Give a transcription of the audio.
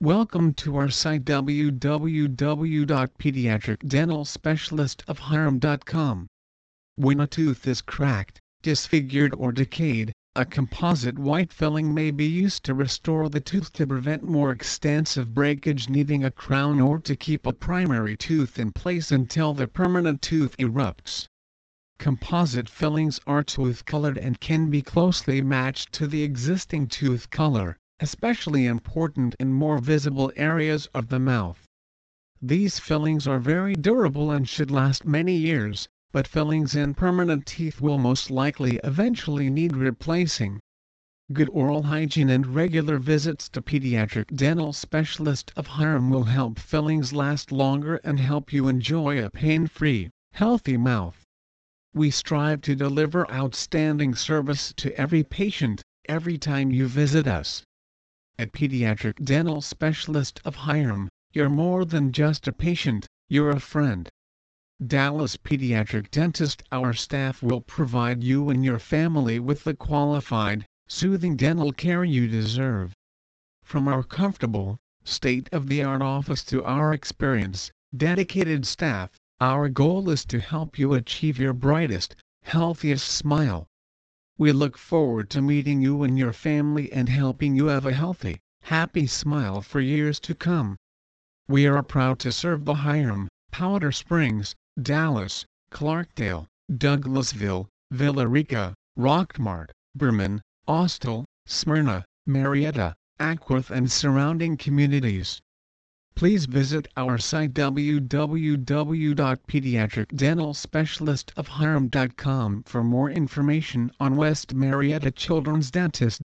Welcome to our site www.pediatricdentalspecialistofhiram.com. When a tooth is cracked, disfigured or decayed, a composite white filling may be used to restore the tooth to prevent more extensive breakage needing a crown or to keep a primary tooth in place until the permanent tooth erupts. Composite fillings are tooth colored and can be closely matched to the existing tooth color especially important in more visible areas of the mouth. These fillings are very durable and should last many years, but fillings in permanent teeth will most likely eventually need replacing. Good oral hygiene and regular visits to pediatric dental specialist of Hiram will help fillings last longer and help you enjoy a pain-free, healthy mouth. We strive to deliver outstanding service to every patient, every time you visit us. At Pediatric Dental Specialist of Hiram, you're more than just a patient, you're a friend. Dallas Pediatric Dentist Our staff will provide you and your family with the qualified, soothing dental care you deserve. From our comfortable, state-of-the-art office to our experienced, dedicated staff, our goal is to help you achieve your brightest, healthiest smile. We look forward to meeting you and your family and helping you have a healthy, happy smile for years to come. We are proud to serve the Hiram, Powder Springs, Dallas, Clarkdale, Douglasville, Villa Rica, Rockmart, Bremen, Austell, Smyrna, Marietta, Acworth and surrounding communities. Please visit our site www.pediatricdentalspecialistofhiram.com for more information on West Marietta Children's Dentist